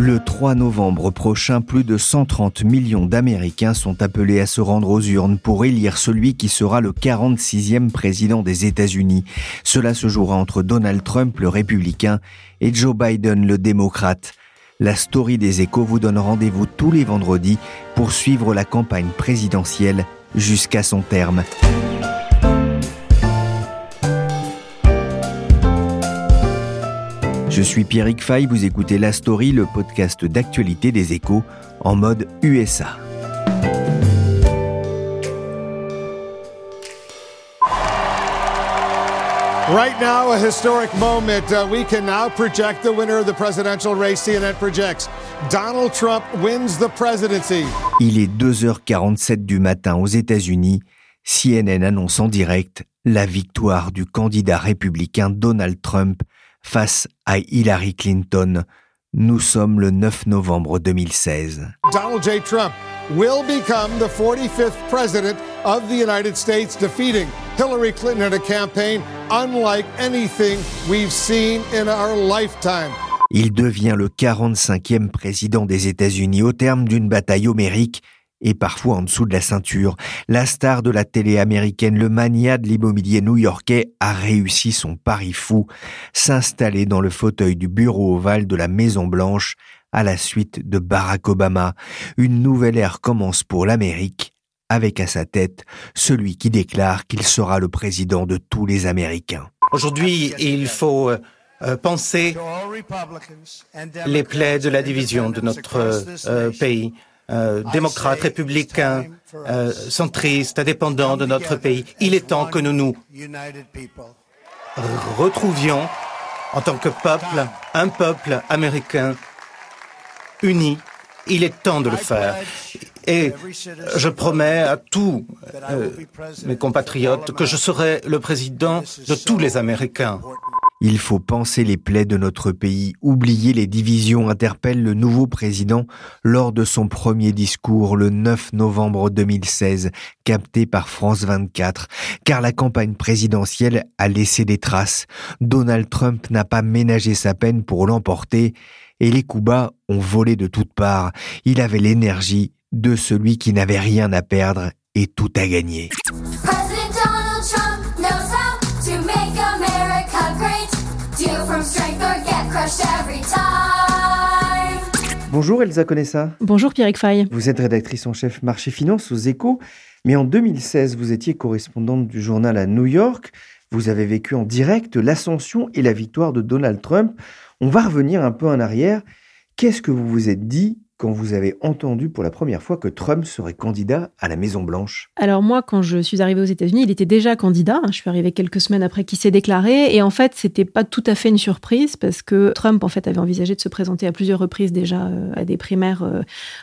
Le 3 novembre prochain, plus de 130 millions d'Américains sont appelés à se rendre aux urnes pour élire celui qui sera le 46e président des États-Unis. Cela se jouera entre Donald Trump, le républicain, et Joe Biden, le démocrate. La story des échos vous donne rendez-vous tous les vendredis pour suivre la campagne présidentielle jusqu'à son terme. Je suis Pierrick Fay, vous écoutez La Story, le podcast d'actualité des échos en mode USA. Right now, a historic moment. Uh, we can now project the winner of the presidential race. CNN projects Donald Trump wins the presidency. Il est 2h47 du matin aux États-Unis. CNN annonce en direct la victoire du candidat républicain Donald Trump face à Hillary Clinton. Nous sommes le 9 novembre 2016. Donald J. Trump will become the 45th president of the United States, defeating Hillary Clinton in a campaign unlike anything we've seen in our lifetime. Il devient le 45e président des États-Unis au terme d'une bataille homérique et parfois en dessous de la ceinture. La star de la télé américaine, le mania de l'immobilier new-yorkais, a réussi son pari fou, s'installer dans le fauteuil du bureau ovale de la Maison Blanche à la suite de Barack Obama. Une nouvelle ère commence pour l'Amérique, avec à sa tête celui qui déclare qu'il sera le président de tous les Américains. Aujourd'hui, il faut euh, penser les plaies de la division de notre euh, pays. Euh, démocrates, républicains, euh, centristes, indépendants de notre pays. Il est temps que nous nous retrouvions en tant que peuple, un peuple américain uni. Il est temps de le faire. Et je promets à tous euh, mes compatriotes que je serai le président de tous les Américains. Il faut penser les plaies de notre pays, oublier les divisions, interpelle le nouveau président lors de son premier discours le 9 novembre 2016, capté par France 24, car la campagne présidentielle a laissé des traces. Donald Trump n'a pas ménagé sa peine pour l'emporter, et les coups bas ont volé de toutes parts. Il avait l'énergie de celui qui n'avait rien à perdre et tout à gagner. Bonjour Elsa Conessa. Bonjour Pierrick Fay. Vous êtes rédactrice en chef marché finance aux échos, mais en 2016, vous étiez correspondante du journal à New York. Vous avez vécu en direct l'ascension et la victoire de Donald Trump. On va revenir un peu en arrière. Qu'est-ce que vous vous êtes dit quand vous avez entendu pour la première fois que Trump serait candidat à la Maison Blanche Alors moi, quand je suis arrivée aux États-Unis, il était déjà candidat. Je suis arrivée quelques semaines après qu'il s'est déclaré, et en fait, c'était pas tout à fait une surprise parce que Trump en fait avait envisagé de se présenter à plusieurs reprises déjà euh, à des primaires euh,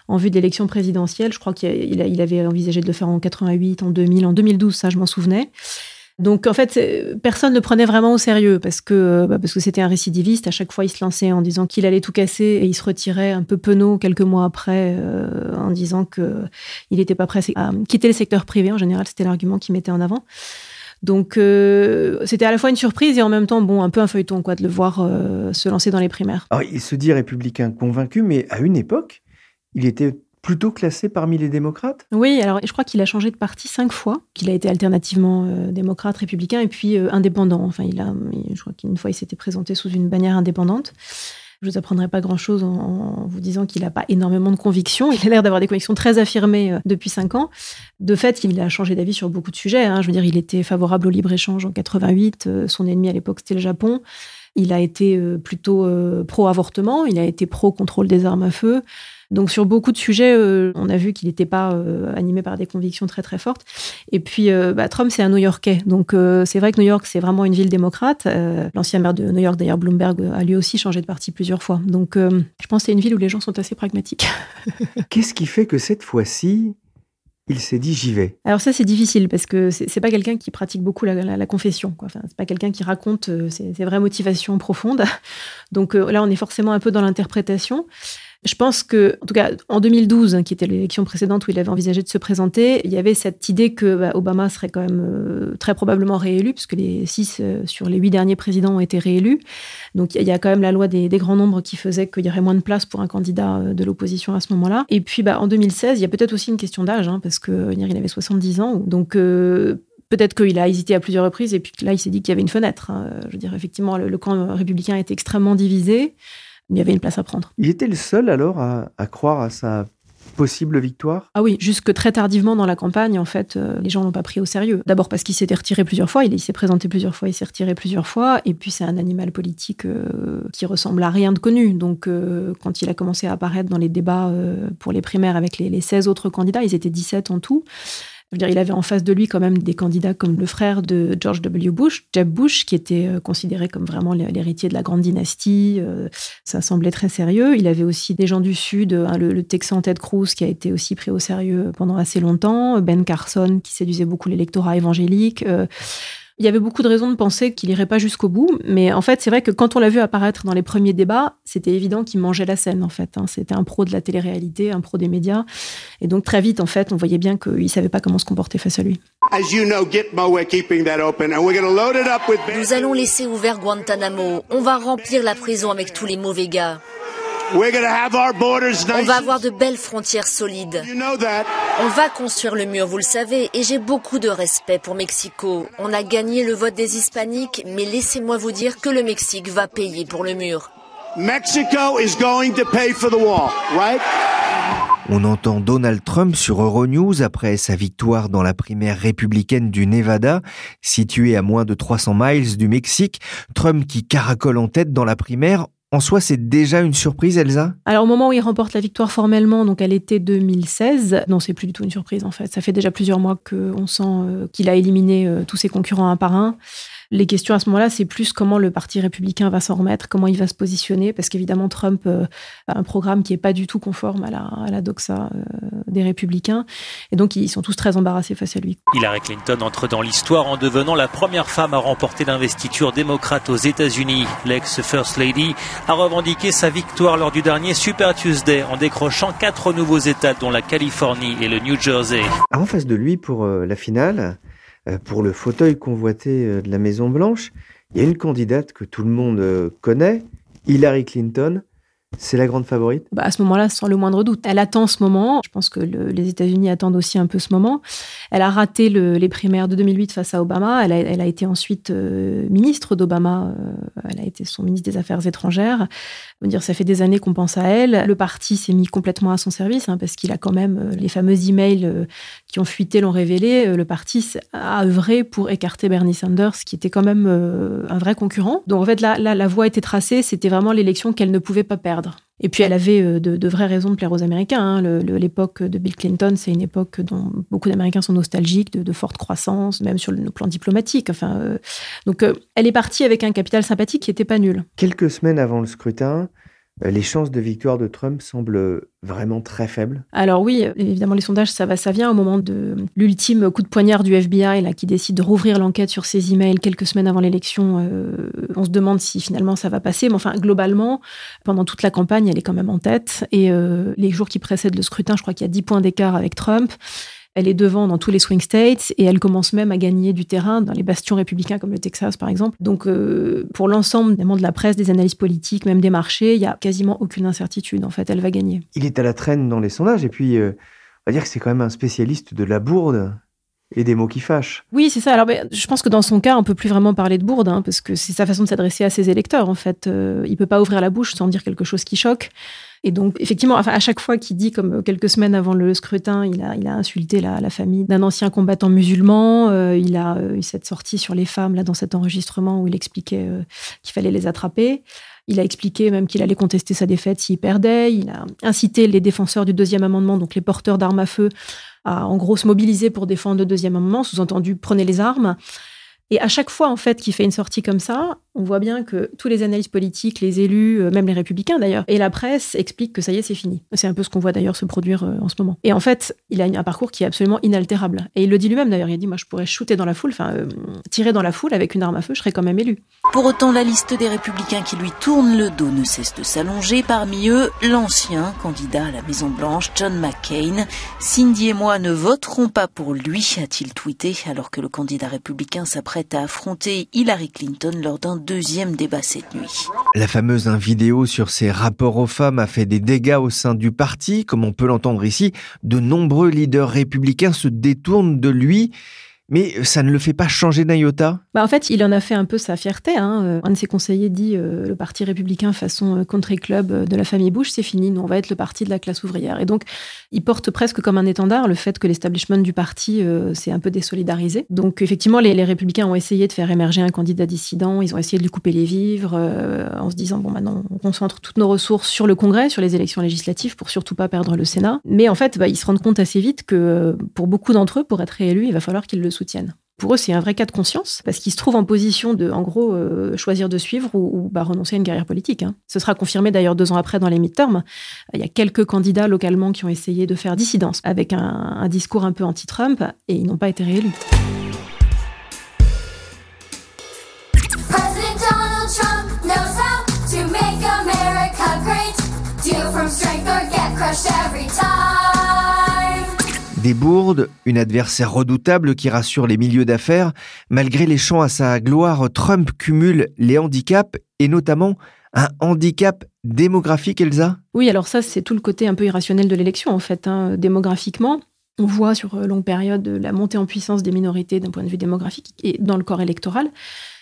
en vue de l'élection présidentielle. Je crois qu'il il avait envisagé de le faire en 88, en 2000, en 2012, ça je m'en souvenais. Donc en fait, personne ne prenait vraiment au sérieux parce que bah, parce que c'était un récidiviste. À chaque fois, il se lançait en disant qu'il allait tout casser et il se retirait un peu penaud quelques mois après euh, en disant que il n'était pas prêt à quitter le secteur privé. En général, c'était l'argument qu'il mettait en avant. Donc euh, c'était à la fois une surprise et en même temps bon un peu un feuilleton quoi de le voir euh, se lancer dans les primaires. Alors, il se dit républicain convaincu, mais à une époque, il était plutôt classé parmi les démocrates? Oui, alors je crois qu'il a changé de parti cinq fois, qu'il a été alternativement euh, démocrate, républicain et puis euh, indépendant. Enfin, il a, je crois qu'une fois, il s'était présenté sous une bannière indépendante. Je vous apprendrai pas grand-chose en, vous disant qu'il n'a pas énormément de convictions. Il a l'air d'avoir des convictions très affirmées euh, depuis cinq ans. De fait, il a changé d'avis sur beaucoup de sujets. Hein. Je veux dire, il était favorable au libre-échange en 88. son ennemi à l'époque, c'était le Japon. Il a été plutôt pro-avortement, il a été pro-contrôle des armes à feu. Donc sur beaucoup de sujets, euh, on a vu qu'il n'était pas euh, animé par des convictions très très fortes. Et puis euh, bah, Trump, c'est un New-Yorkais. Donc c'est vrai que New York, c'est vraiment une ville démocrate. L'ancien maire de New York, d'ailleurs Bloomberg, a lui aussi changé de parti plusieurs fois. Donc je pense que c'est une ville où les gens sont assez pragmatiques. Qu'est-ce qui fait que cette fois-ci, il s'est dit j'y vais. Alors ça c'est difficile parce que c'est pas quelqu'un qui pratique beaucoup la, confession. Enfin, c'est pas quelqu'un qui raconte ses, vraies motivations profondes. Donc là on est forcément un peu dans l'interprétation. Je pense que, en tout cas, en 2012, hein, qui était l'élection précédente où il avait envisagé de se présenter, il y avait cette idée que bah, Obama serait quand même euh, très probablement réélu, puisque les six euh, sur les huit derniers présidents ont été réélus. Donc il y, a quand même la loi des, grands nombres qui faisait qu'il y aurait moins de place pour un candidat euh, de l'opposition à ce moment-là. Et puis bah, en 2016, il y a peut-être aussi une question d'âge, hein, parce qu'il avait 70 ans. Donc peut-être qu'il a hésité à plusieurs reprises et puis là il s'est dit qu'il y avait une fenêtre. Hein. Je veux dire, effectivement, le, le camp républicain était extrêmement divisé il y avait une place à prendre. Il était le seul alors à, croire à sa possible victoire? Ah oui, jusque très tardivement dans la campagne, en fait, euh, les gens l'ont pas pris au sérieux. D'abord parce qu'il s'était retiré plusieurs fois, il, s'est présenté plusieurs fois, il s'est retiré plusieurs fois, et puis c'est un animal politique euh, qui ressemble à rien de connu. Donc euh, quand il a commencé à apparaître dans les débats pour les primaires avec les, les 16 autres candidats, ils étaient 17 en tout, il avait en face de lui quand même des candidats comme le frère de George W. Bush, Jeb Bush, qui était euh, considéré comme vraiment l'héritier de la grande dynastie. Euh, ça semblait très sérieux. Il avait aussi des gens du Sud, hein, le, Texan Ted Cruz, qui a été aussi pris au sérieux pendant assez longtemps, Ben Carson, qui séduisait beaucoup l'électorat évangélique. Il y avait beaucoup de raisons de penser qu'il irait pas jusqu'au bout, mais en fait, c'est vrai que quand on l'a vu apparaître dans les premiers débats, c'était évident qu'il mangeait la scène, en fait. Nous C'était un pro de la télé-réalité, un pro des médias. Et donc, très vite, en fait, on voyait bien qu'il savait pas comment se comporter face à lui. Nous allons laisser ouvert Guantanamo. On va remplir la prison avec tous les mauvais gars. On va avoir de belles frontières solides. On va construire le mur, vous le savez, et j'ai beaucoup de respect pour Mexico. On a gagné le vote des hispaniques, mais laissez-moi vous dire que le Mexique va payer pour le mur. On entend Donald Trump sur Euronews après sa victoire dans la primaire républicaine du Nevada, située à moins de 300 miles du Mexique. Trump qui caracole en tête dans la primaire en soi, c'est déjà une surprise, Elsa? Alors, au moment où il remporte la victoire formellement, donc à l'été 2016, non, c'est plus du tout une surprise en fait. Ça fait déjà plusieurs mois qu'on sent euh, qu'il a éliminé euh, tous ses concurrents un par un. Les questions à ce moment-là, c'est plus comment le Parti républicain va s'en remettre, comment il va se positionner, parce qu'évidemment, Trump euh, a un programme qui n'est pas du tout conforme à la, à la doxa euh, des républicains. Et donc, ils sont tous très embarrassés face à lui. Hillary Clinton entre dans l'histoire en devenant la première femme à remporter l'investiture démocrate aux États-Unis. L'ex-First Lady a revendiqué sa victoire lors du dernier Super Tuesday en décrochant quatre nouveaux États, dont la Californie et le New Jersey. En face de lui, pour euh, la finale, pour le fauteuil convoité euh, de la Maison Blanche, il y a une candidate que tout le monde euh, connaît, Hillary Clinton, c'est la grande favorite? Bah À ce moment-là, sans le moindre doute. Elle attend ce moment. Je pense que les États-Unis attendent aussi un peu ce moment. Elle a raté les primaires de 2008 face à Obama. Elle a, été ensuite euh, ministre d'Obama. Euh, elle a été son ministre des Affaires étrangères. On dire, ça fait des années qu'on pense à elle. Le parti s'est mis complètement à son service hein, parce qu'il a quand même euh, les fameux emails qui ont fuité l'ont révélé. Le parti a œuvré pour écarter Bernie Sanders, qui était quand même un vrai concurrent. Donc en fait, là la voie était tracée. C'était vraiment l'élection qu'elle ne pouvait pas perdre. Et puis elle avait euh, de, vraies raisons de plaire aux Américains. Hein. L'époque de Bill Clinton, c'est une époque dont beaucoup d'Américains sont nostalgiques, de, forte croissance, même sur le plan diplomatique. Enfin, euh, donc euh, elle est partie avec un capital sympathique qui n'était pas nul. Quelques semaines avant le scrutin, les chances de victoire de Trump semblent vraiment très faibles Alors oui, évidemment, les sondages, ça va, ça vient au moment de l'ultime coup de poignard du FBI, là, qui décide de rouvrir l'enquête sur ses emails quelques semaines avant l'élection. Euh, on se demande si finalement ça va passer, mais enfin, globalement, pendant toute la campagne, elle est quand même en tête. Et euh, les jours qui précèdent le scrutin, je crois qu'il y a 10 points d'écart avec Trump. Elle est devant dans tous les swing states et elle commence même à gagner du terrain dans les bastions républicains comme le Texas, par exemple. Donc, euh, pour l'ensemble de la presse, des analyses politiques, même des marchés, il n'y a quasiment aucune incertitude. En fait, elle va gagner. Il est à la traîne dans les sondages et puis, euh, on va dire que c'est quand même un spécialiste de la bourde et des mots qui fâchent. Oui, c'est ça. Alors, ben, je pense que dans son cas, on peut plus vraiment parler de bourde, hein, parce que c'est sa façon de s'adresser à ses électeurs. En fait, euh, il peut pas ouvrir la bouche sans dire quelque chose qui choque. Et donc, effectivement, à chaque fois qu'il dit, comme quelques semaines avant le scrutin, il a, insulté la, famille d'un ancien combattant musulman. Euh, il a eu cette sortie sur les femmes, là, dans cet enregistrement où il expliquait euh, qu'il fallait les attraper. Il a expliqué même qu'il allait contester sa défaite s'il perdait. Il a incité les défenseurs du deuxième amendement, donc les porteurs d'armes à feu, à en gros se mobiliser pour défendre le deuxième amendement, sous-entendu prenez les armes. Et à chaque fois, en fait, qu'il fait une sortie comme ça, on voit bien que tous les analystes politiques, les élus, euh, même les républicains d'ailleurs, et la presse expliquent que ça y est, c'est fini. C'est un peu ce qu'on voit d'ailleurs se produire euh, en ce moment. Et en fait, il a un parcours qui est absolument inaltérable. Et il le dit lui-même d'ailleurs. Il dit Moi, je pourrais shooter dans la foule, enfin, euh, tirer dans la foule avec une arme à feu, je serais quand même élu. Pour autant, la liste des républicains qui lui tournent le dos ne cesse de s'allonger. Parmi eux, l'ancien candidat à la Maison-Blanche, John McCain. Cindy et moi ne voterons pas pour lui, a-t-il tweeté, alors que le candidat républicain s'apprête à affronter Hillary Clinton lors d'un deuxième débat cette nuit. La fameuse vidéo sur ses rapports aux femmes a fait des dégâts au sein du parti, comme on peut l'entendre ici. De nombreux leaders républicains se détournent de lui. Mais ça ne le fait pas changer d'un bah En fait, il en a fait un peu sa fierté. Hein. Euh, un de ses conseillers dit euh, le parti républicain façon euh, country club de la famille Bush, c'est fini, nous on va être le parti de la classe ouvrière. Et donc, il porte presque comme un étendard le fait que l'establishment du parti s'est un peu désolidarisé. Donc, effectivement, les, républicains ont essayé de faire émerger un candidat dissident, ils ont essayé de lui couper les vivres en se disant, bon, maintenant, on concentre toutes nos ressources sur le Congrès, sur les élections législatives pour surtout pas perdre le Sénat. Mais en fait, bah, ils se rendent compte assez vite que pour beaucoup d'entre eux, pour être réélus, il va falloir qu'ils le Pour eux, c'est un vrai cas de conscience, parce qu'ils se trouvent en position de, en gros, euh, choisir de suivre ou, bah, renoncer à une carrière politique. Hein. Ce sera confirmé d'ailleurs deux ans après dans les midterms. Il y a quelques candidats localement qui ont essayé de faire dissidence avec un, discours un peu anti-Trump, et ils n'ont pas été réélus. Des bourdes, une adversaire redoutable qui rassure les milieux d'affaires. Malgré les chants à sa gloire, Trump cumule les handicaps et notamment un handicap démographique, Elsa? Oui, alors ça, c'est tout le côté un peu irrationnel de l'élection, en fait. Hein. Démographiquement, on voit sur longue période la montée en puissance des minorités d'un point de vue démographique et dans le corps électoral.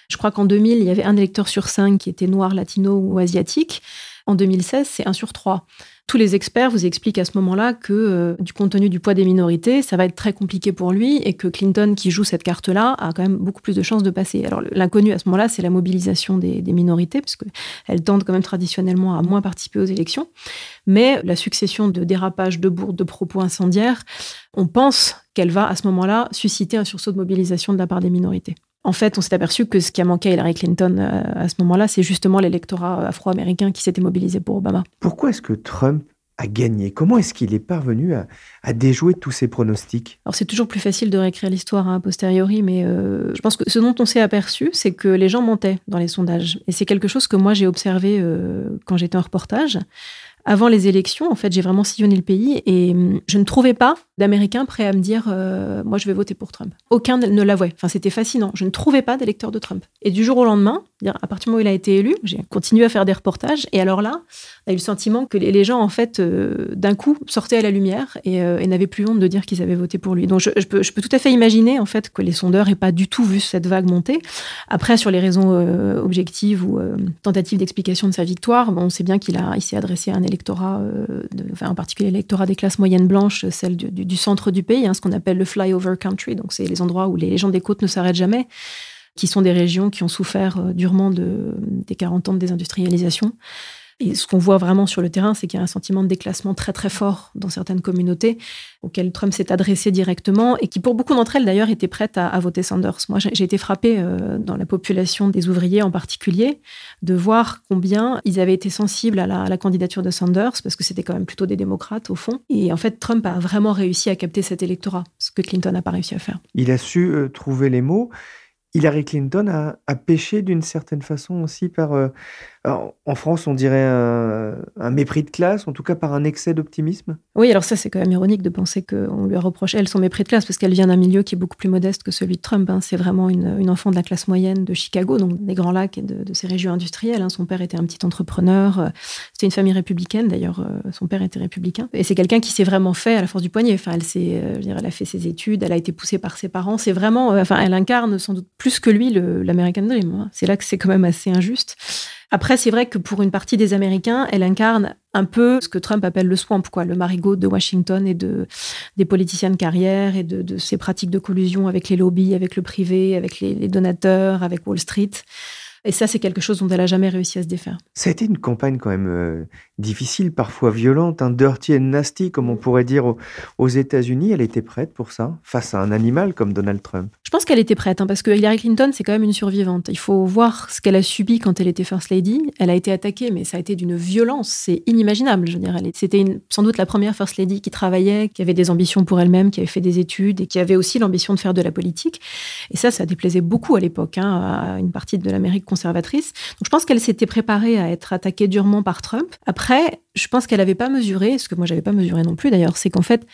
Je crois qu'en 2000, il y avait un électeur sur cinq qui était noir, latino ou asiatique. En 2016, c'est un sur trois. Tous les experts vous expliquent à ce moment-là que euh, du compte tenu du poids des minorités, ça va être très compliqué pour lui et que Clinton, qui joue cette carte-là, a quand même beaucoup plus de chances de passer. Alors l'inconnu à ce moment-là, c'est la mobilisation des, minorités, parce qu'elles tendent quand même traditionnellement à moins participer aux élections. Mais la succession de dérapages, de bourdes, de propos incendiaires, on pense qu'elle va à ce moment-là susciter un sursaut de mobilisation de la part des minorités. En fait, on s'est aperçu que ce qui a manqué à Hillary Clinton euh, à ce moment-là, c'est justement l'électorat afro-américain qui s'était mobilisé pour Obama. Pourquoi est-ce que Trump a gagné? Comment est-ce qu'il est parvenu à, déjouer tous ces pronostics? Alors c'est toujours plus facile de réécrire l'histoire hein, a posteriori, mais euh, je pense que ce dont on s'est aperçu, c'est que les gens mentaient dans les sondages. Et c'est quelque chose que moi j'ai observé euh, quand j'étais en reportage avant les élections, en fait, j'ai vraiment sillonné le pays et hum, je ne trouvais pas d'Américains prêts à me dire euh, moi je vais voter pour Trump. Aucun ne l'avouait. Enfin, c'était fascinant. Je ne trouvais pas d'électeurs de Trump. Et du jour au lendemain, à partir du moment où il a été élu, j'ai continué à faire des reportages et alors là, on a eu le sentiment que les gens, en fait, euh, d'un coup, sortaient à la lumière euh, et, n'avaient plus honte de dire qu'ils avaient voté pour lui. Donc, je, peux, tout à fait imaginer, en fait, que les sondeurs n'aient pas du tout vu cette vague monter. Après, sur les raisons objectives ou tentatives d'explication de sa victoire, bon, on sait bien qu'il il s'est adressé à un de, enfin, en particulier l'électorat des classes moyennes blanches, celle du, centre du pays, hein, ce qu'on appelle le flyover country. Donc, c'est les endroits où les gens des côtes ne s'arrêtent jamais, qui sont des régions qui ont souffert euh, durement de, des 40 ans de désindustrialisation. Et ce qu'on voit vraiment sur le terrain, c'est qu'il y a un sentiment de déclassement très très fort dans certaines communautés auxquelles Trump s'est adressé directement et qui, pour beaucoup d'entre elles d'ailleurs, étaient prêtes à, voter Sanders. Moi, j'ai été frappée euh, dans la population des ouvriers en particulier de voir combien ils avaient été sensibles à la, candidature de Sanders parce que c'était quand même plutôt des démocrates au fond. Et en fait, Trump a vraiment réussi à capter cet électorat, ce que Clinton n'a pas réussi à faire. Il a su euh, trouver les mots. Hillary Clinton a, a péché d'une certaine façon aussi par euh, en France, on dirait un, mépris de classe, en tout cas par un excès d'optimisme? Oui, alors ça, c'est quand même ironique de penser qu'on lui a reproché, elle, son mépris de classe, parce qu'elle vient d'un milieu qui est beaucoup plus modeste que celui de Trump. Hein. C'est vraiment une, enfant de la classe moyenne de Chicago, donc des Grands Lacs et de, ces régions industrielles. Hein. Son père était un petit entrepreneur. C'était une famille républicaine, d'ailleurs, euh, son père était républicain. Et c'est quelqu'un qui s'est vraiment fait à la force du poignet. Elle, s'est, euh, elle a fait ses études, elle a été poussée par ses parents. C'est vraiment, euh, enfin, elle incarne sans doute plus que lui l'American Dream. Hein. C'est là que c'est quand même assez injuste. Après, c'est vrai que pour une partie des Américains, elle incarne un peu ce que Trump appelle le swamp, quoi, le marigot de Washington et de, des politiciens de carrière et de, de ces pratiques de collusion avec les lobbies, avec le privé, avec les, donateurs, avec Wall Street. Et ça, c'est quelque chose dont elle n'a jamais réussi à se défaire. Ça a été une campagne quand même euh, difficile, parfois violente, un dirty and nasty, comme on pourrait dire aux, États-Unis. Elle était prête pour ça, face à un animal comme Donald Trump Je pense qu'elle était prête, hein, parce que Hillary Clinton, c'est quand même une survivante. Il faut voir ce qu'elle a subi quand elle était First Lady. Elle a été attaquée, mais ça a été d'une violence, c'est inimaginable. Je veux dire, c'était sans doute la première First Lady qui travaillait, qui avait des ambitions pour elle-même, qui avait fait des études et qui avait aussi l'ambition de faire de la politique. Et ça, ça déplaisait beaucoup à l'époque hein, à une partie de l'Amérique conservatrice. Donc je pense qu'elle s'était préparée à être attaquée durement par Trump. Après, je pense qu'elle n'avait pas mesuré, ce que moi j'avais pas mesuré non plus d'ailleurs, c'est qu'en fait,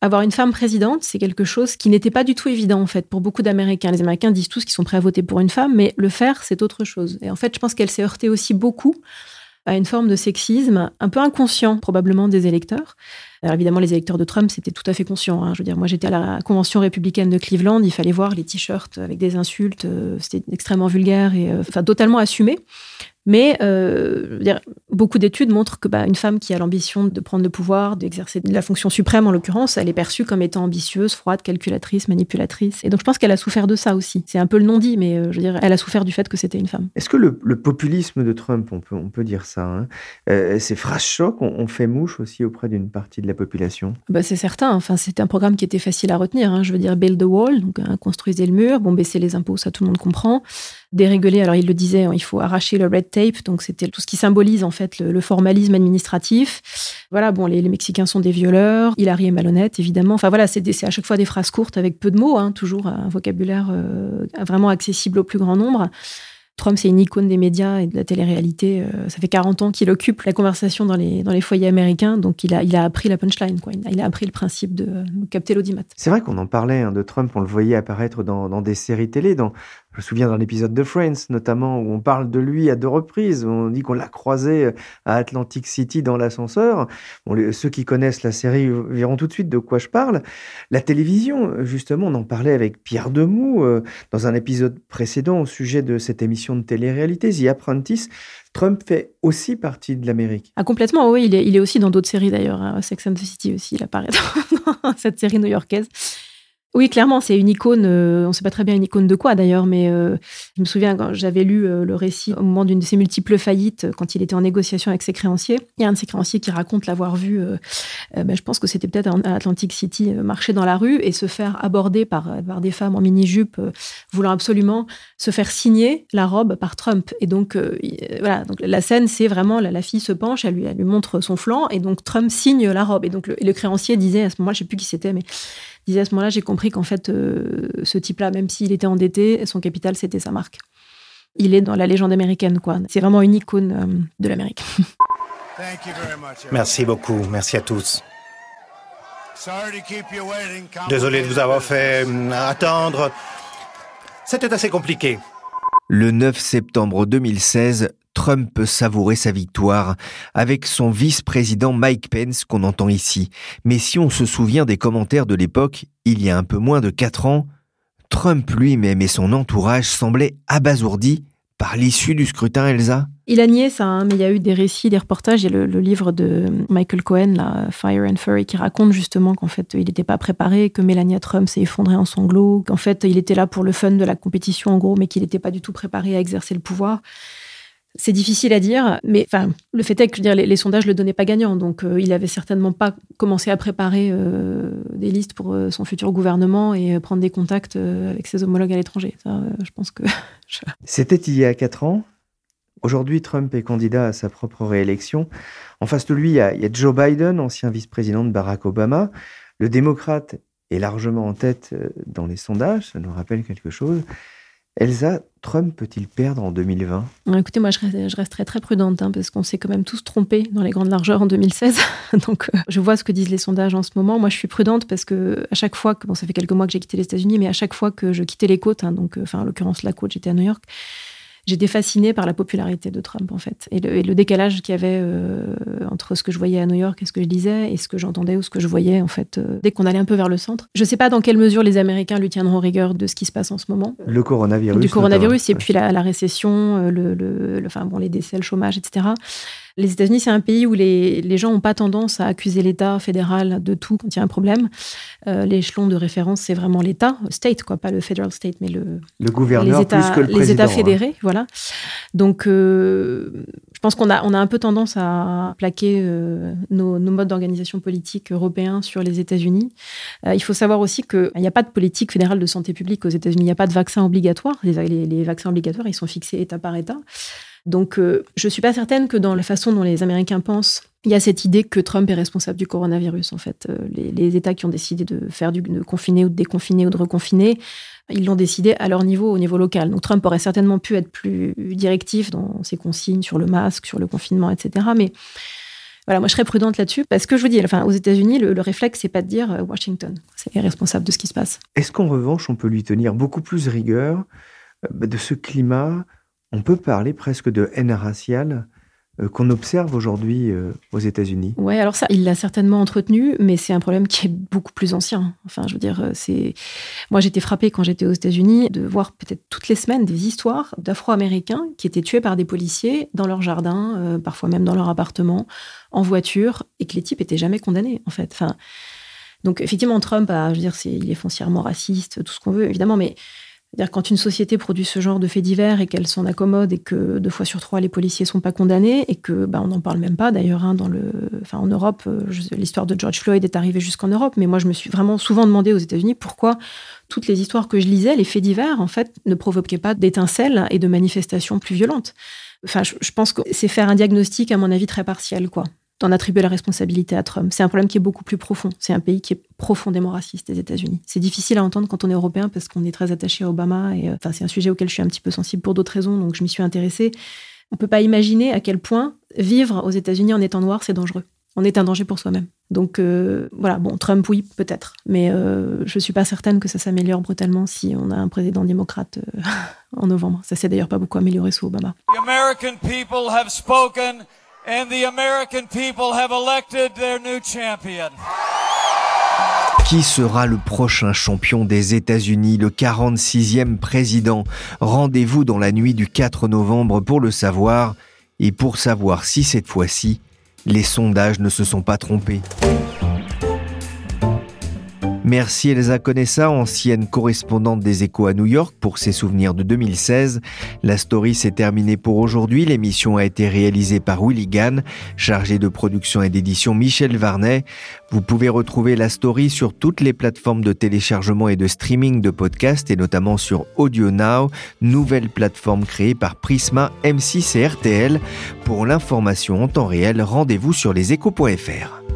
avoir une femme présidente, c'est quelque chose qui n'était pas du tout évident en fait pour beaucoup d'Américains. Les Américains disent tous qu'ils sont prêts à voter pour une femme, mais le faire, c'est autre chose. Et en fait, je pense qu'elle s'est heurtée aussi beaucoup à une forme de sexisme un peu inconscient probablement des électeurs. Alors évidemment, les électeurs de Trump, c'était tout à fait conscient. Hein. Je veux dire, moi, j'étais à la convention républicaine de Cleveland, il fallait voir les t-shirts avec des insultes, euh, c'était extrêmement vulgaire et euh, totalement assumé. Mais euh, dire, beaucoup d'études montrent que bah, une femme qui a l'ambition de prendre le pouvoir, d'exercer la fonction suprême en l'occurrence, elle est perçue comme étant ambitieuse, froide, calculatrice, manipulatrice. Et donc je pense qu'elle a souffert de ça aussi. C'est un peu le non-dit, mais je veux dire, elle a souffert du fait que c'était une femme. Est-ce que le, populisme de Trump, on peut, on peut dire ça, hein, ces phrases chocs ont fait mouche aussi auprès d'une partie de la population? Bah, C'est certain. Enfin, c'était un programme qui était facile à retenir. Hein. Je veux dire, build the wall, donc hein, construisez le mur. Bon, baisser les impôts, ça tout le monde comprend. Déréguler, alors il le disait, hein, il faut arracher le red donc c'était tout ce qui symbolise en fait le, formalisme administratif. Voilà, bon, les, Mexicains sont des violeurs, Hillary est malhonnête, évidemment. Enfin voilà, c'est à chaque fois des phrases courtes avec peu de mots, toujours un vocabulaire euh, vraiment accessible au plus grand nombre. Trump, c'est une icône des médias et de la télé-réalité. Euh, ça fait 40 ans qu'il occupe la conversation dans les, dans les foyers américains, donc il a, il a appris la punchline, quoi. Il, a, appris le principe de, capter l'audimat. C'est vrai qu'on en parlait hein, de Trump, on le voyait apparaître dans, dans des séries télé, dans, je me souviens d'un épisode de Friends, notamment, où on parle de lui à deux reprises. On dit qu'on l'a croisé à Atlantic City dans l'ascenseur. ceux qui connaissent la série verront tout de suite de quoi je parle. La télévision, justement, on en parlait avec Pierre Demou euh, dans un épisode précédent au sujet de cette émission de télé-réalité, The Apprentice. Trump fait aussi partie de l'Amérique. Ah, complètement, oui. Il est, il est aussi dans d'autres séries d'ailleurs. Hein. Sex and the City aussi, il apparaît dans cette série new-yorkaise. Oui, clairement, c'est une icône. Euh, on ne sait pas très bien une icône de quoi d'ailleurs, mais euh, je me souviens quand j'avais lu euh, le récit au moment d'une de ses multiples faillites, quand il était en négociation avec ses créanciers. Il y a un de ses créanciers qui raconte l'avoir vu. Ben, je pense que c'était peut-être à Atlantic City, marcher dans la rue et se faire aborder par, des femmes en mini-jupe, voulant absolument se faire signer la robe par Trump. Et donc voilà, donc la scène, c'est vraiment la, fille se penche, elle lui, montre son flanc, et donc Trump signe la robe. Et donc le, créancier disait à ce moment-là, je sais plus qui c'était, mais disait à ce moment-là, j'ai compris qu'en fait, euh, ce type-là, même s'il était endetté, son capital, c'était sa marque. Il est dans la légende américaine, quoi. C'est vraiment une icône euh, de l'Amérique. Merci beaucoup. Merci à tous. Désolé de vous avoir fait euh, attendre. C'était assez compliqué. Le 9 septembre 2016, Trump peut savourer sa victoire avec son vice-président Mike Pence qu'on entend ici. Mais si on se souvient des commentaires de l'époque, il y a un peu moins de quatre ans, Trump lui-même et son entourage semblaient abasourdis par l'issue du scrutin Elsa Il a nié ça, hein, mais il y a eu des récits, des reportages. Il y a le, livre de Michael Cohen, Fire and Fury, qui raconte justement qu'en fait, il n'était pas préparé, que Melania Trump s'est effondrée en sanglots, qu'en fait, il était là pour le fun de la compétition, en gros, mais qu'il n'était pas du tout préparé à exercer le pouvoir. C'est difficile à dire, mais enfin, le fait est que les, sondages ne le donnaient pas gagnant, donc euh, il avait certainement pas commencé à préparer euh, des listes pour euh, son futur gouvernement et prendre des contacts avec ses homologues à l'étranger. je pense que. C'était il y a quatre ans. Aujourd'hui, Trump est candidat à sa propre réélection. En face de lui, y a, il y a Joe Biden, ancien vice-président de Barack Obama. Le démocrate est largement en tête dans les sondages, ça nous rappelle quelque chose. Elsa, Trump peut-il perdre en 2020 Écoutez, moi, je, resterai très prudente hein, parce qu'on s'est quand même tous trompés dans les grandes largeurs en 2016. Donc, euh, je vois ce que disent les sondages en ce moment. Moi, je suis prudente parce que à chaque fois bon, ça fait quelques mois que j'ai quitté les États-Unis, mais à chaque fois que je quittais les côtes, hein, donc, euh, enfin, en l'occurrence la côte, j'étais à New York, j'étais fascinée par la popularité de Trump, en fait, et le, décalage qu'il y avait euh, entre ce que je voyais à New York et ce que je lisais, et ce que j'entendais ou ce que je voyais, en fait, euh, dès qu'on allait un peu vers le centre. Je ne sais pas dans quelle mesure les Américains lui tiendront rigueur de ce qui se passe en ce moment. Le coronavirus. Du coronavirus, et puis la, la récession, le, le, enfin, bon, les décès, le chômage, etc. Les États-Unis, c'est un pays où les, les gens n'ont pas tendance à accuser l'État fédéral de tout quand il y a un problème. Euh, l'échelon de référence, c'est vraiment l'État, state, quoi, pas le federal state, mais le, le gouverneur les États, plus que le les États hein. fédérés, voilà. Donc, euh, je pense qu'on a, on a un peu tendance à plaquer euh, nos, nos, modes d'organisation politique européens sur les États-Unis. il faut savoir aussi qu'il n'y a pas de politique fédérale de santé publique aux États-Unis. Il n'y a pas de vaccin obligatoire. Les, les, les vaccins obligatoires, ils sont fixés État par État. Donc, euh, je ne suis pas certaine que dans la façon dont les Américains pensent, il y a cette idée que Trump est responsable du coronavirus. En fait, euh, les, États qui ont décidé de faire du, confiner ou de déconfiner ou de reconfiner, ils l'ont décidé à leur niveau, au niveau local. Donc, Trump aurait certainement pu être plus directif dans ses consignes sur le masque, sur le confinement, etc. Mais voilà, moi je serais prudente là-dessus parce que je vous dis, enfin, aux États-Unis, le, réflexe, c'est pas de dire euh, Washington, c'est responsable de ce qui se passe. Est-ce qu'en revanche, on peut lui tenir beaucoup plus rigueur de ce climat on peut parler presque de haine raciale euh, qu'on observe aujourd'hui euh, aux États-Unis. Oui, alors ça, il l'a certainement entretenu, mais c'est un problème qui est beaucoup plus ancien. Enfin, je veux dire, euh, c'est. Moi, j'étais frappée quand j'étais aux États-Unis de voir peut-être toutes les semaines des histoires d'Afro-Américains qui étaient tués par des policiers dans leur jardin, parfois même dans leur appartement, en voiture, et que les types étaient jamais condamnés, en fait. Enfin, donc, effectivement, Trump, je veux dire, il est foncièrement raciste, tout ce qu'on veut, évidemment, mais quand une société produit ce genre de faits divers et qu'elle s'en accommode et que deux fois sur trois les policiers sont pas condamnés et que bah, on n'en parle même pas d'ailleurs hein, en Europe, euh, l'histoire de George Floyd est arrivée jusqu'en Europe, mais moi je me suis vraiment souvent demandé aux États-Unis pourquoi toutes les histoires que je lisais, les faits divers en fait, ne provoquaient pas d'étincelles et de manifestations plus violentes. Enfin, je, je pense que c'est faire un diagnostic à mon avis très partiel, quoi d'en attribuer la responsabilité à Trump. C'est un problème qui est beaucoup plus profond. C'est un pays qui est profondément raciste, les États-Unis. C'est difficile à entendre quand on est européen parce qu'on est très attaché à Obama et euh, enfin c'est un sujet auquel je suis un petit peu sensible pour d'autres raisons, donc je m'y suis intéressée. On peut pas imaginer à quel point vivre aux États-Unis en étant noir, c'est dangereux. On est un danger pour soi-même. Donc euh, voilà, bon, Trump, oui, peut-être. Mais euh, je ne suis pas certaine que ça s'améliore brutalement si on a un président démocrate en novembre. Ça s'est d'ailleurs pas beaucoup amélioré sous Obama. The And the American people have elected their new champion. Qui sera le prochain champion des États-Unis, le 46e président? Rendez-vous dans la nuit du 4 novembre pour le savoir et pour savoir si cette fois-ci, les sondages ne se sont pas trompés. Merci Elsa Conessa, ancienne correspondante des Échos à New York, pour ses souvenirs de 2016. La story s'est terminée pour aujourd'hui. L'émission a été réalisée par Willy Gann, chargé de production et d'édition Michel Varnet. Vous pouvez retrouver la story sur toutes les plateformes de téléchargement et de streaming de podcasts et notamment sur Audio Now, nouvelle plateforme créée par Prisma, M6 et RTL. Pour l'information en temps réel, rendez-vous sur leséchos.fr.